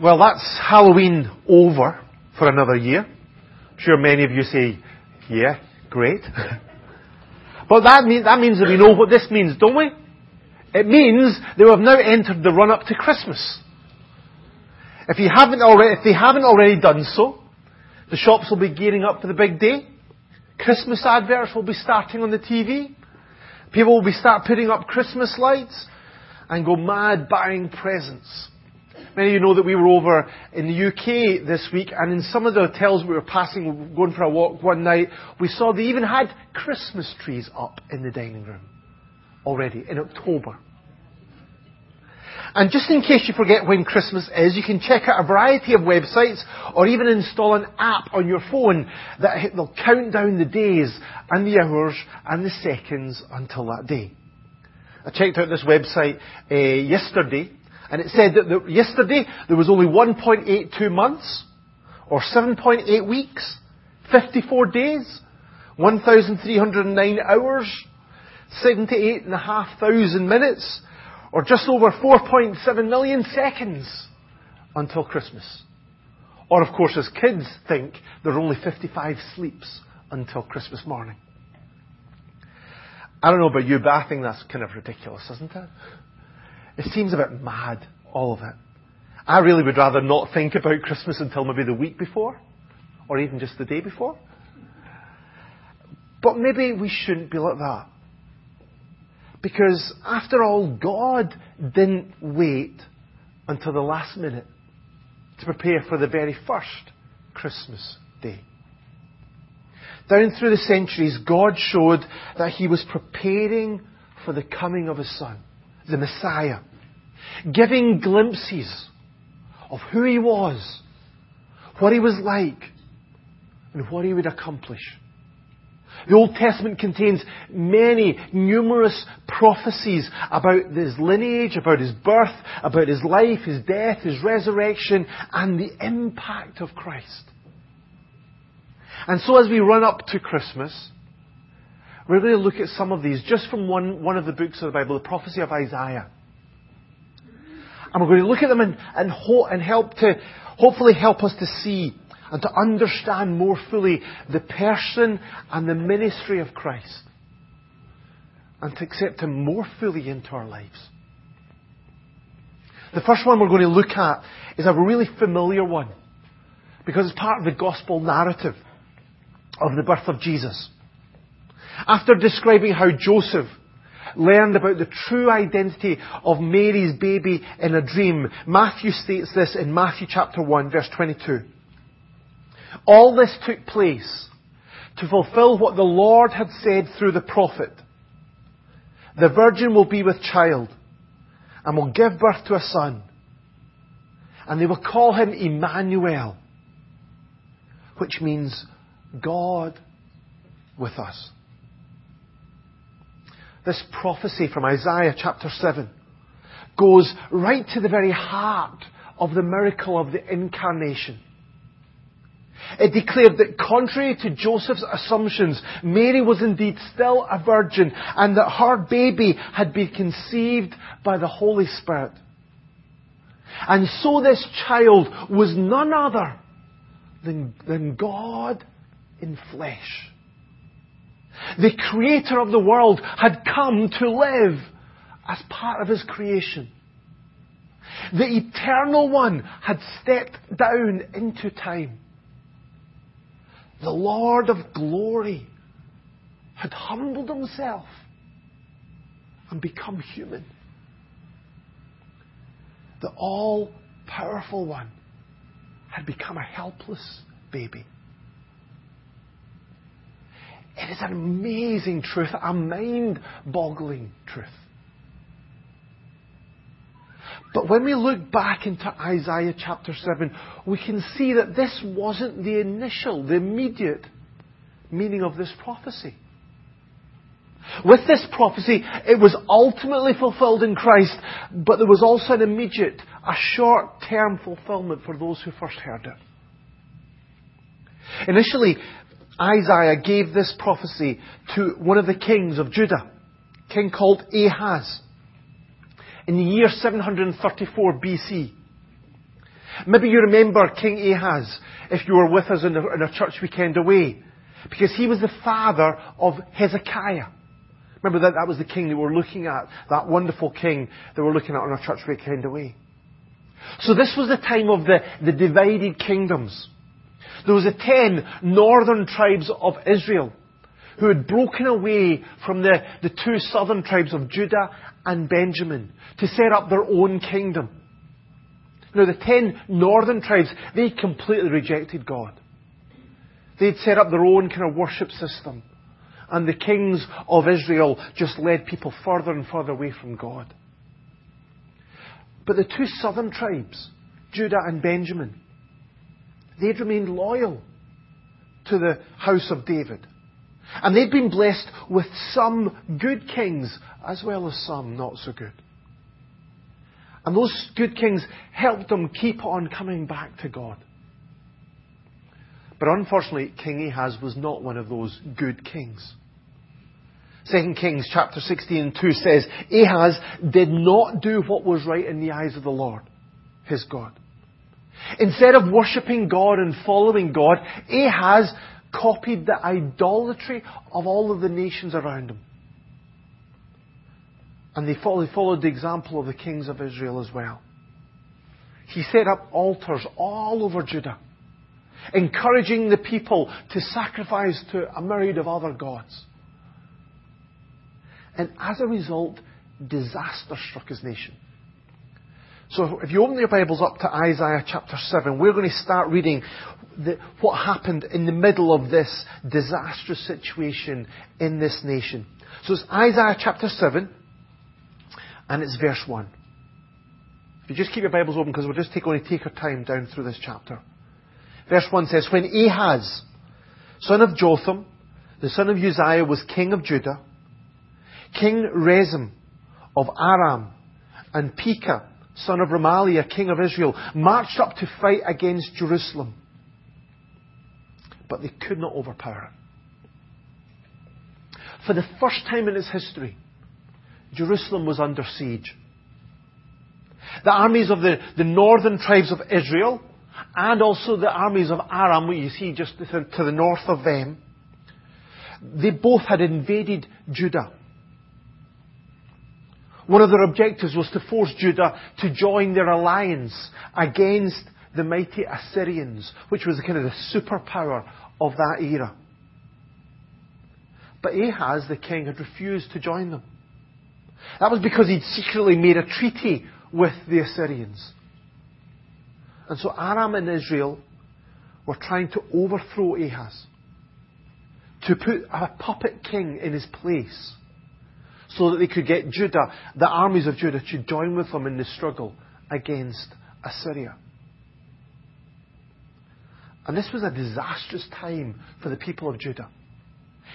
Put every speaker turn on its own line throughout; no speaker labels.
Well, that's Halloween over for another year. I'm sure many of you say, yeah, great. but that, mean, that means that we know what this means, don't we? It means that we have now entered the run up to Christmas. If you haven't already, if they haven't already done so, the shops will be gearing up for the big day. Christmas adverts will be starting on the TV. People will be start putting up Christmas lights and go mad buying presents. Many of you know that we were over in the UK this week, and in some of the hotels we were passing, going for a walk one night, we saw they even had Christmas trees up in the dining room already in October. And just in case you forget when Christmas is, you can check out a variety of websites or even install an app on your phone that will count down the days and the hours and the seconds until that day. I checked out this website uh, yesterday and it said that the, yesterday there was only 1.82 months or 7.8 weeks, 54 days, 1,309 hours, 78,500 minutes, or just over 4.7 million seconds until Christmas. Or, of course, as kids think, there are only 55 sleeps until Christmas morning. I don't know about you, but I think that's kind of ridiculous, isn't it? It seems a bit mad, all of it. I really would rather not think about Christmas until maybe the week before, or even just the day before. But maybe we shouldn't be like that. Because after all, God didn't wait until the last minute to prepare for the very first Christmas day. Down through the centuries, God showed that He was preparing for the coming of His Son, the Messiah, giving glimpses of who He was, what He was like, and what He would accomplish. The Old Testament contains many, numerous prophecies about his lineage, about his birth, about his life, his death, his resurrection, and the impact of Christ. And so as we run up to Christmas, we're going to look at some of these just from one, one of the books of the Bible, the prophecy of Isaiah. And we're going to look at them and, and, ho- and help to, hopefully help us to see and to understand more fully the person and the ministry of Christ and to accept Him more fully into our lives. The first one we're going to look at is a really familiar one because it's part of the gospel narrative of the birth of Jesus. After describing how Joseph learned about the true identity of Mary's baby in a dream, Matthew states this in Matthew chapter 1 verse 22. All this took place to fulfill what the Lord had said through the prophet. The virgin will be with child and will give birth to a son. And they will call him Emmanuel, which means God with us. This prophecy from Isaiah chapter 7 goes right to the very heart of the miracle of the incarnation. It declared that contrary to Joseph's assumptions, Mary was indeed still a virgin and that her baby had been conceived by the Holy Spirit. And so this child was none other than, than God in flesh. The creator of the world had come to live as part of his creation. The eternal one had stepped down into time the Lord of glory had humbled himself and become human. The all powerful one had become a helpless baby. It is an amazing truth, a mind boggling truth. But when we look back into Isaiah chapter 7, we can see that this wasn't the initial, the immediate meaning of this prophecy. With this prophecy, it was ultimately fulfilled in Christ, but there was also an immediate, a short term fulfillment for those who first heard it. Initially, Isaiah gave this prophecy to one of the kings of Judah, a king called Ahaz in the year 734 BC. Maybe you remember King Ahaz, if you were with us in, our church weekend away, because he was the father of Hezekiah. Remember that that was the king that we were looking at, that wonderful king that we we're looking at on our church weekend away. So this was the time of the, the divided kingdoms. There was the ten northern tribes of Israel who had broken away from the, the two southern tribes of Judah and Benjamin to set up their own kingdom. Now the ten northern tribes, they completely rejected God. They'd set up their own kind of worship system. And the kings of Israel just led people further and further away from God. But the two southern tribes, Judah and Benjamin, they'd remained loyal to the house of David. And they'd been blessed with some good kings as well as some not so good. And those good kings helped them keep on coming back to God. But unfortunately, King Ahaz was not one of those good kings. 2 Kings chapter 16 2 says, Ahaz did not do what was right in the eyes of the Lord, his God. Instead of worshipping God and following God, Ahaz copied the idolatry of all of the nations around him. And they followed the example of the kings of Israel as well. He set up altars all over Judah, encouraging the people to sacrifice to a myriad of other gods. And as a result, disaster struck his nation. So if you open your Bibles up to Isaiah chapter 7, we're going to start reading the, what happened in the middle of this disastrous situation in this nation. So it's Isaiah chapter 7, and it's verse 1. If you just keep your Bibles open, because we'll just take, only take our time down through this chapter. Verse 1 says, When Ahaz, son of Jotham, the son of Uzziah, was king of Judah, King Rezin of Aram and Pekah, son of Remaliah, king of Israel, marched up to fight against Jerusalem. But they could not overpower it. For the first time in its history, Jerusalem was under siege. The armies of the, the northern tribes of Israel and also the armies of Aram, what you see just to the north of them, they both had invaded Judah. One of their objectives was to force Judah to join their alliance against the mighty Assyrians, which was kind of the superpower of that era. But Ahaz, the king, had refused to join them. That was because he'd secretly made a treaty with the Assyrians. And so Aram and Israel were trying to overthrow Ahaz, to put a puppet king in his place so that they could get Judah, the armies of Judah, to join with them in the struggle against Assyria. And this was a disastrous time for the people of Judah.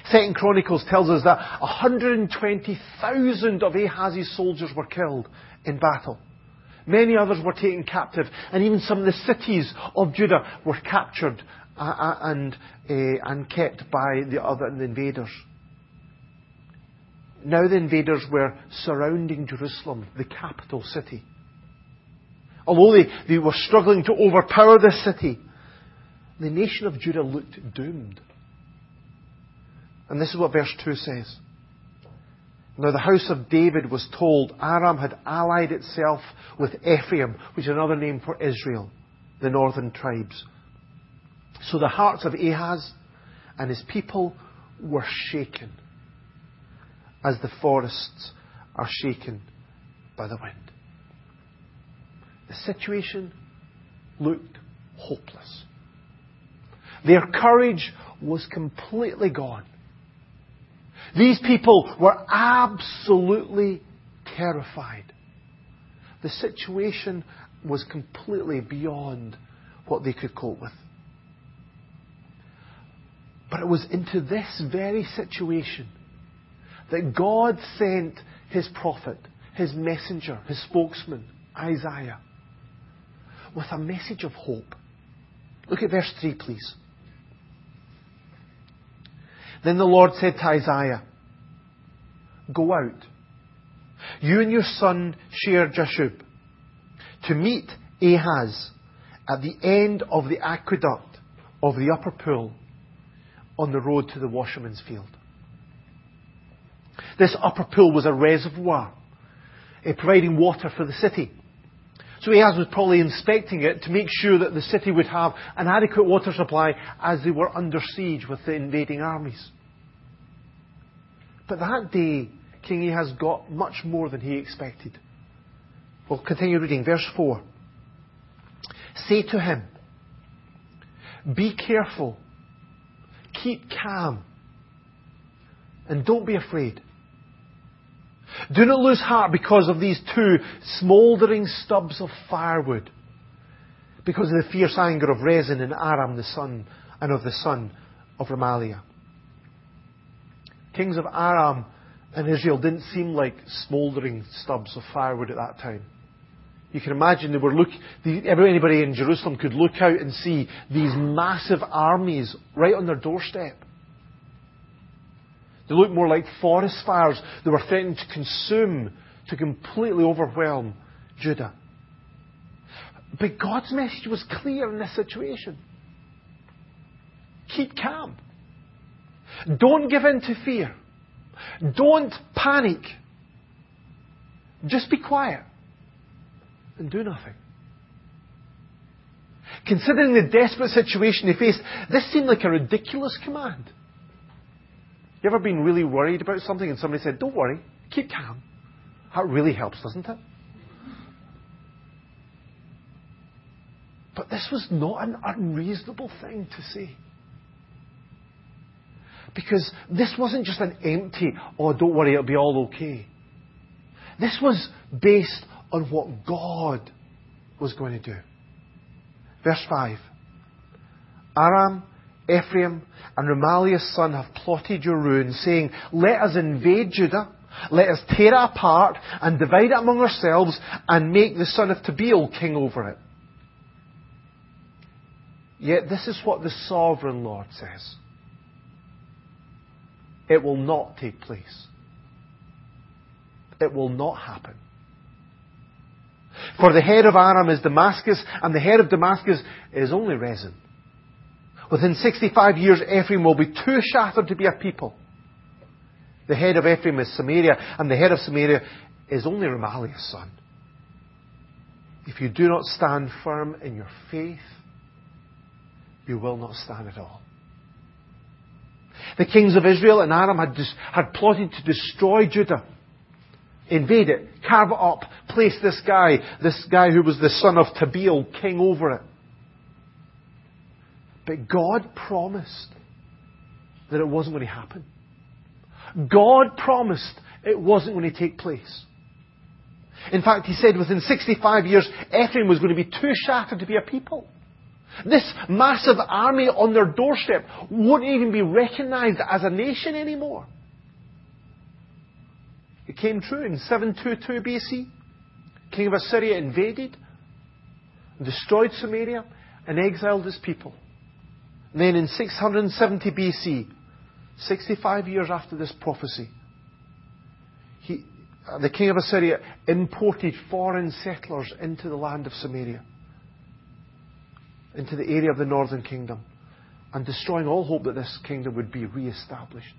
Second Chronicles tells us that 120,000 of Ahaz's soldiers were killed in battle. Many others were taken captive, and even some of the cities of Judah were captured uh, uh, and, uh, and kept by the other invaders. Now the invaders were surrounding Jerusalem, the capital city. Although they, they were struggling to overpower the city, the nation of Judah looked doomed. And this is what verse 2 says. Now the house of David was told Aram had allied itself with Ephraim, which is another name for Israel, the northern tribes. So the hearts of Ahaz and his people were shaken as the forests are shaken by the wind. The situation looked hopeless. Their courage was completely gone. These people were absolutely terrified. The situation was completely beyond what they could cope with. But it was into this very situation that God sent his prophet, his messenger, his spokesman, Isaiah, with a message of hope. Look at verse 3, please. Then the Lord said to Isaiah, Go out, you and your son Shear Jashub, to meet Ahaz at the end of the aqueduct of the upper pool on the road to the washerman's field. This upper pool was a reservoir, uh, providing water for the city. So Ahaz was probably inspecting it to make sure that the city would have an adequate water supply as they were under siege with the invading armies. But that day, King Ahaz got much more than he expected. We'll continue reading. Verse 4. Say to him, Be careful, keep calm, and don't be afraid. Do not lose heart because of these two smouldering stubs of firewood, because of the fierce anger of Rezin and Aram the son, and of the son of Remaliah. Kings of Aram and Israel didn't seem like smouldering stubs of firewood at that time. You can imagine they were look, anybody in Jerusalem could look out and see these massive armies right on their doorstep. They looked more like forest fires that were threatening to consume, to completely overwhelm Judah. But God's message was clear in this situation. Keep calm. Don't give in to fear. Don't panic. Just be quiet and do nothing. Considering the desperate situation they faced, this seemed like a ridiculous command. You ever been really worried about something and somebody said, Don't worry, keep calm? That really helps, doesn't it? But this was not an unreasonable thing to say. Because this wasn't just an empty, oh, don't worry, it'll be all okay. This was based on what God was going to do. Verse 5. Aram, Ephraim, and Remaliah's son have plotted your ruin, saying, Let us invade Judah, let us tear it apart, and divide it among ourselves, and make the son of Tabeel king over it. Yet this is what the sovereign Lord says. It will not take place. It will not happen. For the head of Aram is Damascus, and the head of Damascus is only Rezin. Within 65 years, Ephraim will be too shattered to be a people. The head of Ephraim is Samaria, and the head of Samaria is only Remaliah's son. If you do not stand firm in your faith, you will not stand at all. The kings of Israel and Aram had, dis- had plotted to destroy Judah invade it, carve it up, place this guy, this guy who was the son of Tabeel, king over it. But God promised that it wasn't going to happen. God promised it wasn't going to take place. In fact, he said within 65 years, Ephraim was going to be too shattered to be a people. This massive army on their doorstep wouldn't even be recognized as a nation anymore. It came true in 722 BC. King of Assyria invaded, destroyed Samaria, and exiled his people. Then in 670 BC, 65 years after this prophecy, he, uh, the king of Assyria imported foreign settlers into the land of Samaria, into the area of the northern kingdom, and destroying all hope that this kingdom would be re-established.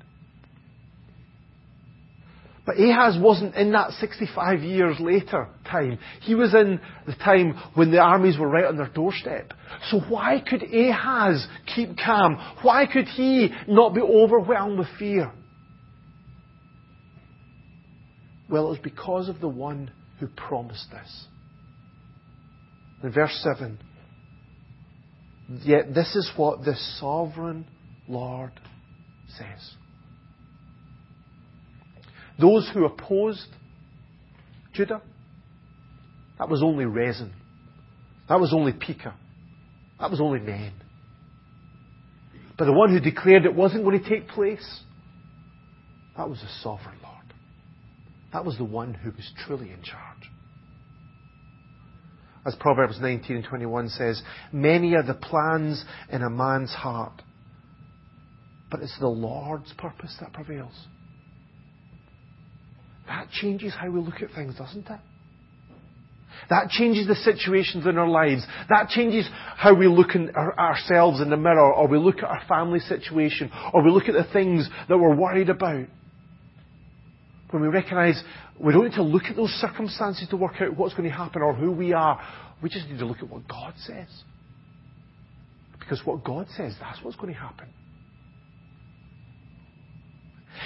But Ahaz wasn't in that 65 years later time. He was in the time when the armies were right on their doorstep. So why could Ahaz keep calm? Why could he not be overwhelmed with fear? Well, it was because of the one who promised this. In verse 7, yet this is what the sovereign Lord says. Those who opposed Judah, that was only Rezin. That was only Pekah. That was only men. But the one who declared it wasn't going to take place, that was the sovereign Lord. That was the one who was truly in charge. As Proverbs 19 and 21 says, many are the plans in a man's heart, but it's the Lord's purpose that prevails. That changes how we look at things, doesn't it? That changes the situations in our lives. That changes how we look at our, ourselves in the mirror, or we look at our family situation, or we look at the things that we're worried about. When we recognize we don't need to look at those circumstances to work out what's going to happen or who we are. We just need to look at what God says. Because what God says, that's what's going to happen.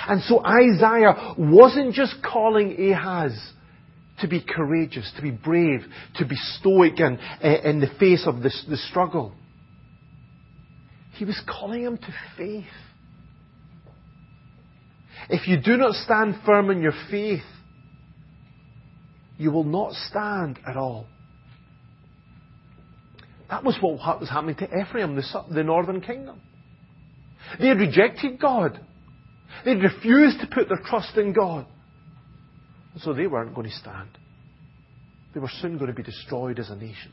And so Isaiah wasn't just calling Ahaz to be courageous, to be brave, to be stoic in, eh, in the face of this, the struggle. He was calling him to faith. If you do not stand firm in your faith, you will not stand at all. That was what was happening to Ephraim, the, the northern kingdom. They had rejected God. They refused to put their trust in God. And so they weren't going to stand. They were soon going to be destroyed as a nation.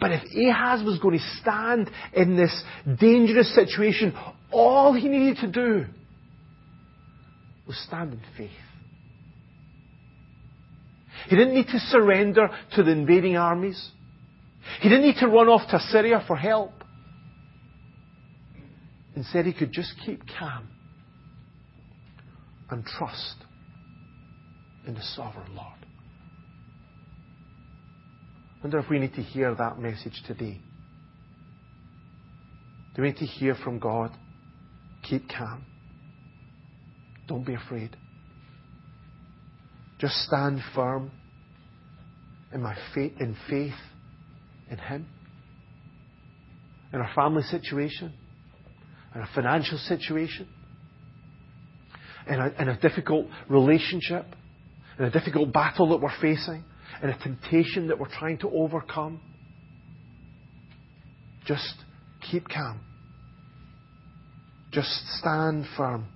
But if Ahaz was going to stand in this dangerous situation, all he needed to do was stand in faith. He didn't need to surrender to the invading armies. He didn't need to run off to Syria for help. Instead, he could just keep calm and trust in the sovereign Lord. I wonder if we need to hear that message today. Do we need to hear from God? Keep calm. Don't be afraid. Just stand firm in my faith, in faith in Him. In our family situation, in a financial situation, in a, in a difficult relationship, in a difficult battle that we're facing, in a temptation that we're trying to overcome. Just keep calm. Just stand firm.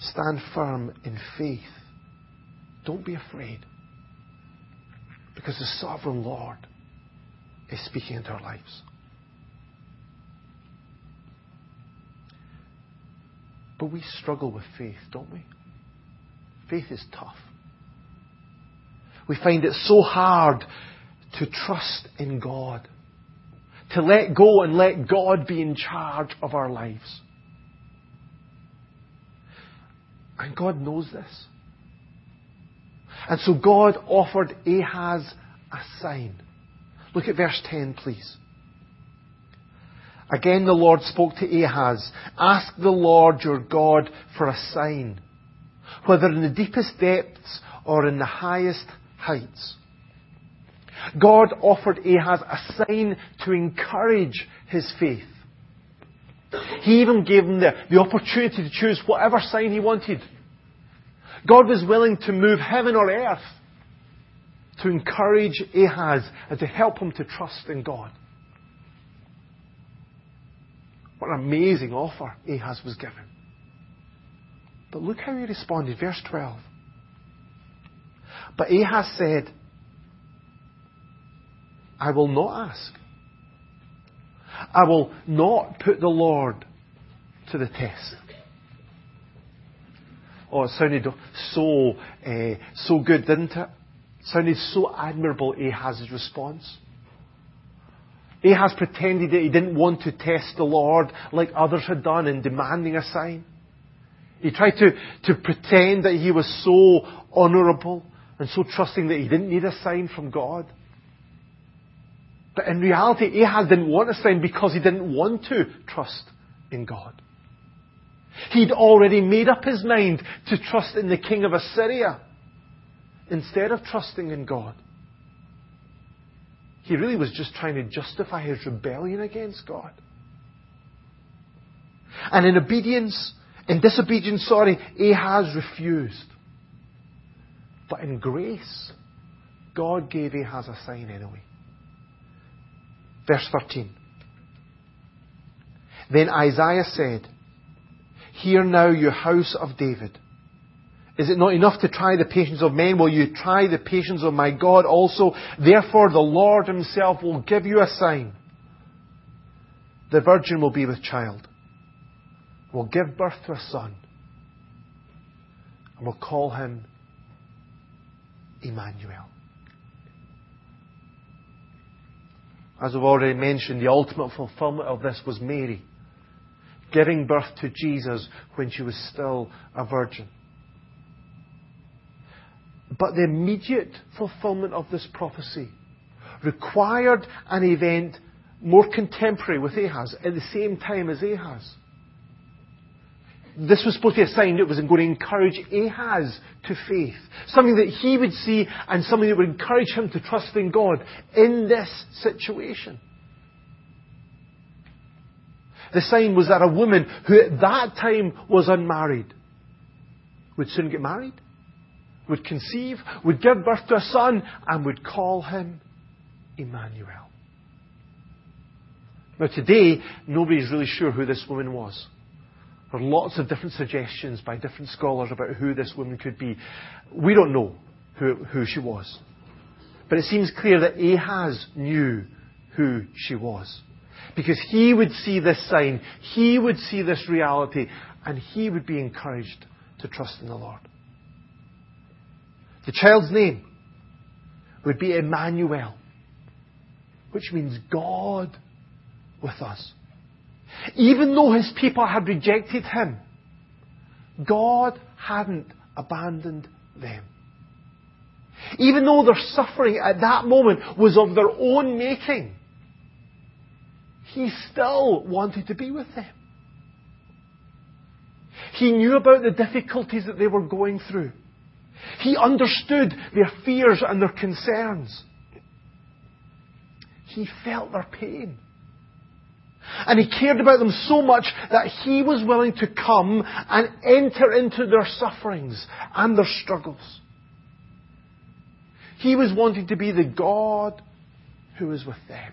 Stand firm in faith. Don't be afraid. Because the sovereign Lord is speaking into our lives. But we struggle with faith, don't we? Faith is tough. We find it so hard to trust in God, to let go and let God be in charge of our lives. And God knows this. And so God offered Ahaz a sign. Look at verse 10, please. Again the Lord spoke to Ahaz, Ask the Lord your God for a sign, whether in the deepest depths or in the highest heights. God offered Ahaz a sign to encourage his faith. He even gave him the, the opportunity to choose whatever sign he wanted. God was willing to move heaven or earth to encourage Ahaz and to help him to trust in God. What an amazing offer Ahaz was given. But look how he responded. Verse 12. But Ahaz said, I will not ask. I will not put the Lord to the test. Oh, it sounded so, uh, so good, didn't it? it? Sounded so admirable, Ahaz's response. Ahaz pretended that he didn't want to test the Lord like others had done in demanding a sign. He tried to, to pretend that he was so honourable and so trusting that he didn't need a sign from God. But in reality, Ahaz didn't want a sign because he didn't want to trust in God. He'd already made up his mind to trust in the king of Assyria instead of trusting in God. He really was just trying to justify his rebellion against God. And in obedience, in disobedience, sorry, Ahaz refused. But in grace, God gave Ahaz a sign anyway. Verse 13. Then Isaiah said, Hear now, you house of David. Is it not enough to try the patience of men? Will you try the patience of my God also? Therefore, the Lord Himself will give you a sign. The virgin will be with child, will give birth to a son, and will call him Emmanuel. As I've already mentioned, the ultimate fulfillment of this was Mary, giving birth to Jesus when she was still a virgin. But the immediate fulfillment of this prophecy required an event more contemporary with Ahaz at the same time as Ahaz. This was supposed to be a sign that was going to encourage Ahaz to faith. Something that he would see and something that would encourage him to trust in God in this situation. The sign was that a woman who at that time was unmarried would soon get married, would conceive, would give birth to a son, and would call him Emmanuel. Now today, nobody's really sure who this woman was. There are lots of different suggestions by different scholars about who this woman could be. We don't know who, who she was. But it seems clear that Ahaz knew who she was. Because he would see this sign, he would see this reality, and he would be encouraged to trust in the Lord. The child's name would be Emmanuel, which means God with us. Even though his people had rejected him, God hadn't abandoned them. Even though their suffering at that moment was of their own making, he still wanted to be with them. He knew about the difficulties that they were going through. He understood their fears and their concerns. He felt their pain. And he cared about them so much that he was willing to come and enter into their sufferings and their struggles. He was wanting to be the God who was with them.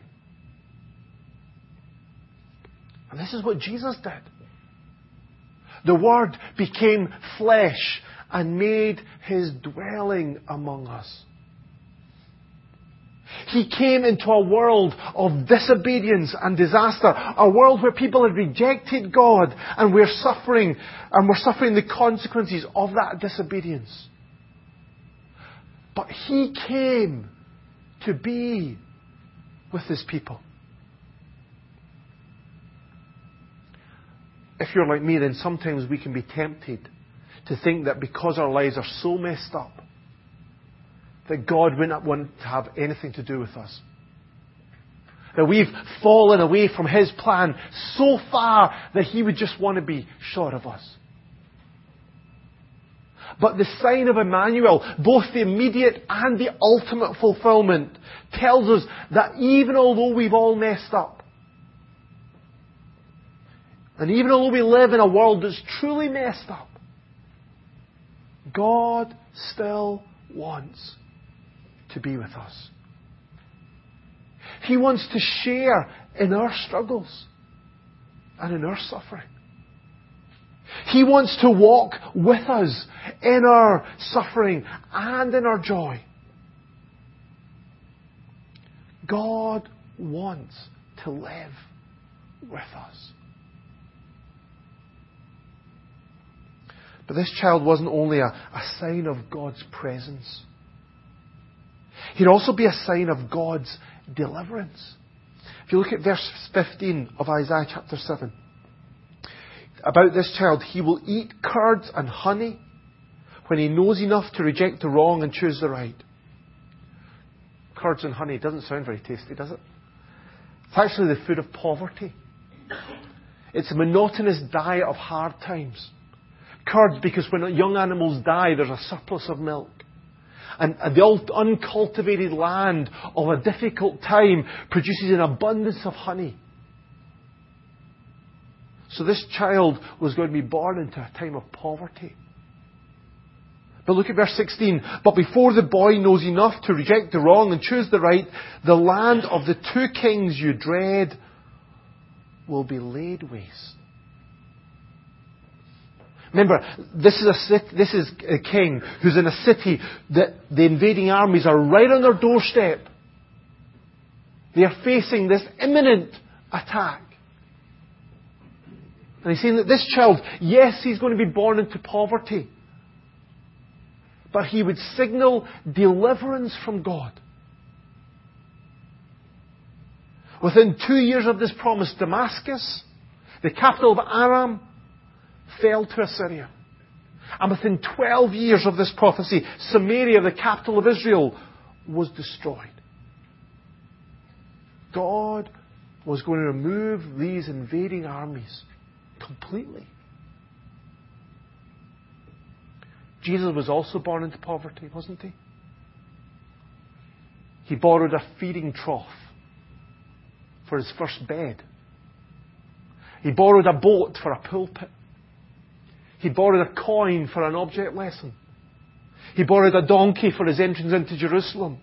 And this is what Jesus did. The Word became flesh and made his dwelling among us. He came into a world of disobedience and disaster, a world where people had rejected God and we're suffering, and we're suffering the consequences of that disobedience. But He came to be with His people. If you're like me, then sometimes we can be tempted to think that because our lives are so messed up, that God would not want to have anything to do with us. That we've fallen away from His plan so far that He would just want to be short of us. But the sign of Emmanuel, both the immediate and the ultimate fulfillment, tells us that even although we've all messed up, and even although we live in a world that's truly messed up, God still wants to be with us. He wants to share in our struggles and in our suffering. He wants to walk with us in our suffering and in our joy. God wants to live with us. But this child wasn't only a, a sign of God's presence. He'd also be a sign of God's deliverance. If you look at verse 15 of Isaiah chapter 7, about this child, he will eat curds and honey when he knows enough to reject the wrong and choose the right. Curds and honey doesn't sound very tasty, does it? It's actually the food of poverty. It's a monotonous diet of hard times. Curds, because when young animals die, there's a surplus of milk and the uncultivated land of a difficult time produces an abundance of honey. So this child was going to be born into a time of poverty. But look at verse 16. But before the boy knows enough to reject the wrong and choose the right, the land of the two kings you dread will be laid waste. Remember, this is, a, this is a king who's in a city that the invading armies are right on their doorstep. They are facing this imminent attack. And he's saying that this child, yes, he's going to be born into poverty. but he would signal deliverance from God. Within two years of this promise, Damascus, the capital of Aram, fell to Assyria. And within 12 years of this prophecy, Samaria, the capital of Israel, was destroyed. God was going to remove these invading armies completely. Jesus was also born into poverty, wasn't he? He borrowed a feeding trough for his first bed. He borrowed a boat for a pulpit. He borrowed a coin for an object lesson. He borrowed a donkey for his entrance into Jerusalem.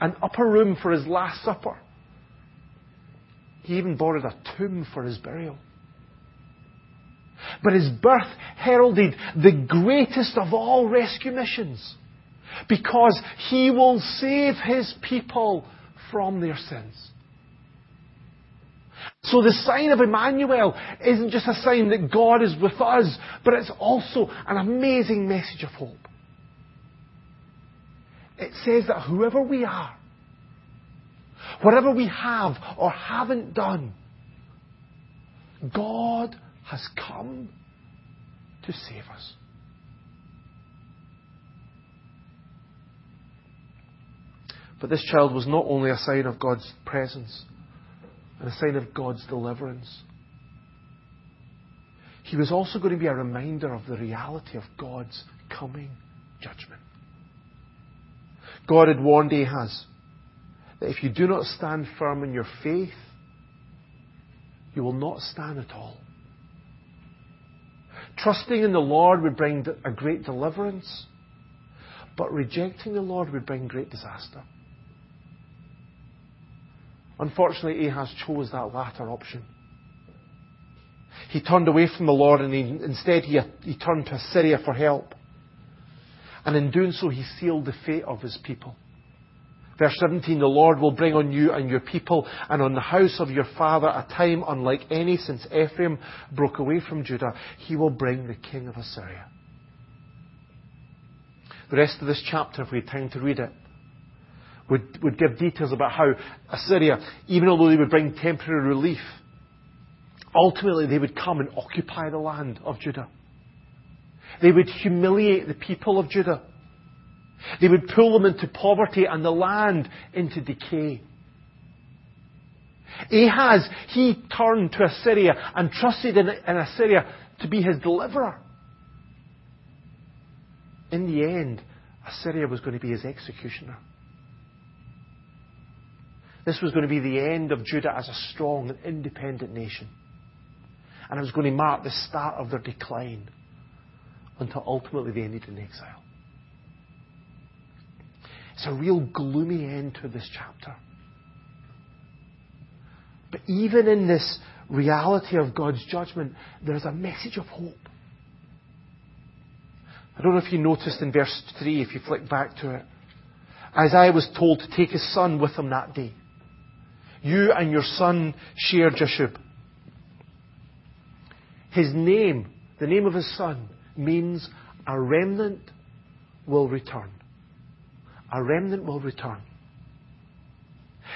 An upper room for his Last Supper. He even borrowed a tomb for his burial. But his birth heralded the greatest of all rescue missions because he will save his people from their sins. So the sign of Emmanuel isn't just a sign that God is with us, but it's also an amazing message of hope. It says that whoever we are, whatever we have or haven't done, God has come to save us. But this child was not only a sign of God's presence and a sign of God's deliverance. He was also going to be a reminder of the reality of God's coming judgment. God had warned Ahaz that if you do not stand firm in your faith, you will not stand at all. Trusting in the Lord would bring a great deliverance, but rejecting the Lord would bring great disaster. Unfortunately, Ahaz chose that latter option. He turned away from the Lord and he, instead he, he turned to Assyria for help. And in doing so, he sealed the fate of his people. Verse 17, the Lord will bring on you and your people and on the house of your father a time unlike any since Ephraim broke away from Judah. He will bring the king of Assyria. The rest of this chapter, if we had time to read it, would, would give details about how Assyria, even although they would bring temporary relief, ultimately they would come and occupy the land of Judah. They would humiliate the people of Judah. They would pull them into poverty and the land into decay. Ahaz, he turned to Assyria and trusted in, in Assyria to be his deliverer. In the end, Assyria was going to be his executioner. This was going to be the end of Judah as a strong and independent nation. And it was going to mark the start of their decline until ultimately they ended in exile. It's a real gloomy end to this chapter. But even in this reality of God's judgment, there's a message of hope. I don't know if you noticed in verse 3, if you flick back to it. Isaiah was told to take his son with him that day. You and your son Shear-Jashub. His name, the name of his son, means a remnant will return. A remnant will return.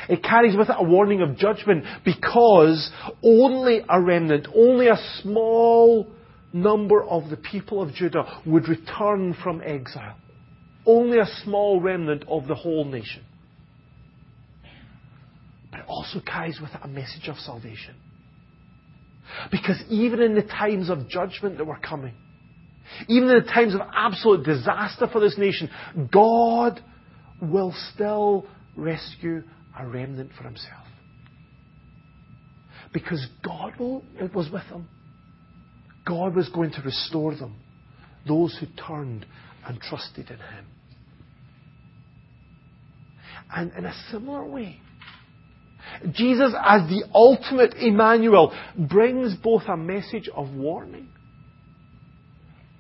It carries with it a warning of judgment because only a remnant, only a small number of the people of Judah would return from exile. Only a small remnant of the whole nation. But it also carries with it a message of salvation. Because even in the times of judgment that were coming, even in the times of absolute disaster for this nation, God will still rescue a remnant for himself. Because God will, was with them. God was going to restore them, those who turned and trusted in Him. And in a similar way, Jesus, as the ultimate Emmanuel, brings both a message of warning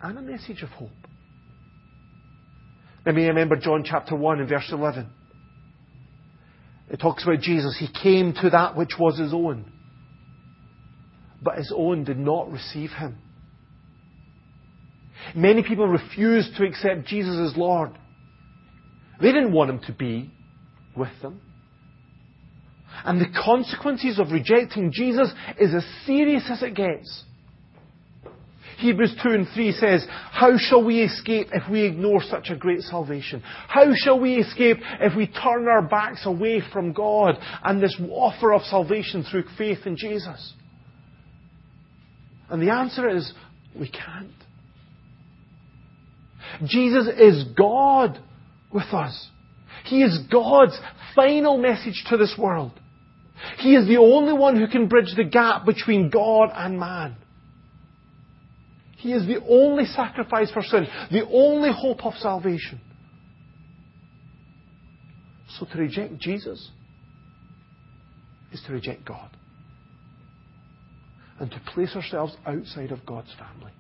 and a message of hope. Let me remember John chapter 1 and verse 11. It talks about Jesus. He came to that which was his own, but his own did not receive him. Many people refused to accept Jesus as Lord. They didn't want him to be with them. And the consequences of rejecting Jesus is as serious as it gets. Hebrews 2 and 3 says, How shall we escape if we ignore such a great salvation? How shall we escape if we turn our backs away from God and this offer of salvation through faith in Jesus? And the answer is, we can't. Jesus is God with us. He is God's final message to this world. He is the only one who can bridge the gap between God and man. He is the only sacrifice for sin, the only hope of salvation. So to reject Jesus is to reject God and to place ourselves outside of God's family.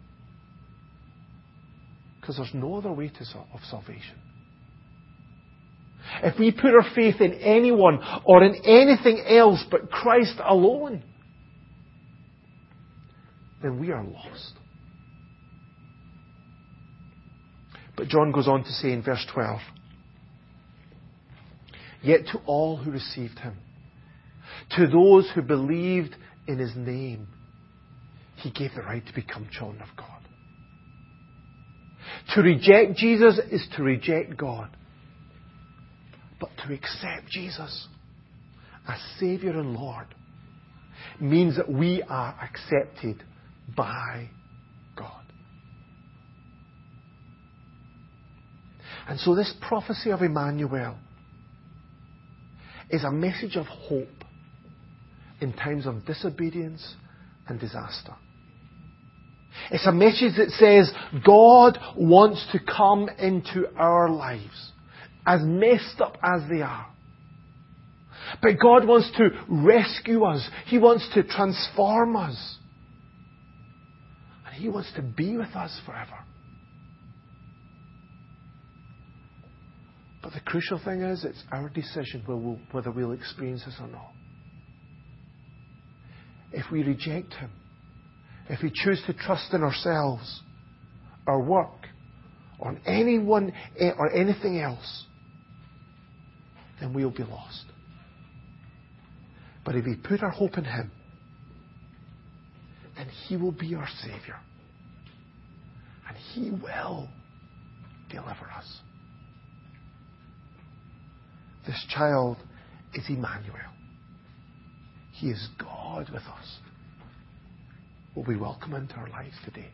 Because there's no other way to, of salvation. If we put our faith in anyone or in anything else but Christ alone, then we are lost. But John goes on to say in verse 12, Yet to all who received him, to those who believed in his name, he gave the right to become children of God. To reject Jesus is to reject God. But to accept Jesus as Saviour and Lord means that we are accepted by God. And so this prophecy of Emmanuel is a message of hope in times of disobedience and disaster. It's a message that says God wants to come into our lives, as messed up as they are. But God wants to rescue us. He wants to transform us. And He wants to be with us forever. But the crucial thing is, it's our decision whether we'll experience this or not. If we reject Him, if we choose to trust in ourselves, our work, on anyone eh, or anything else, then we'll be lost. But if we put our hope in Him, then He will be our Saviour. And He will deliver us. This child is Emmanuel. He is God with us. Will we welcome into our lives today?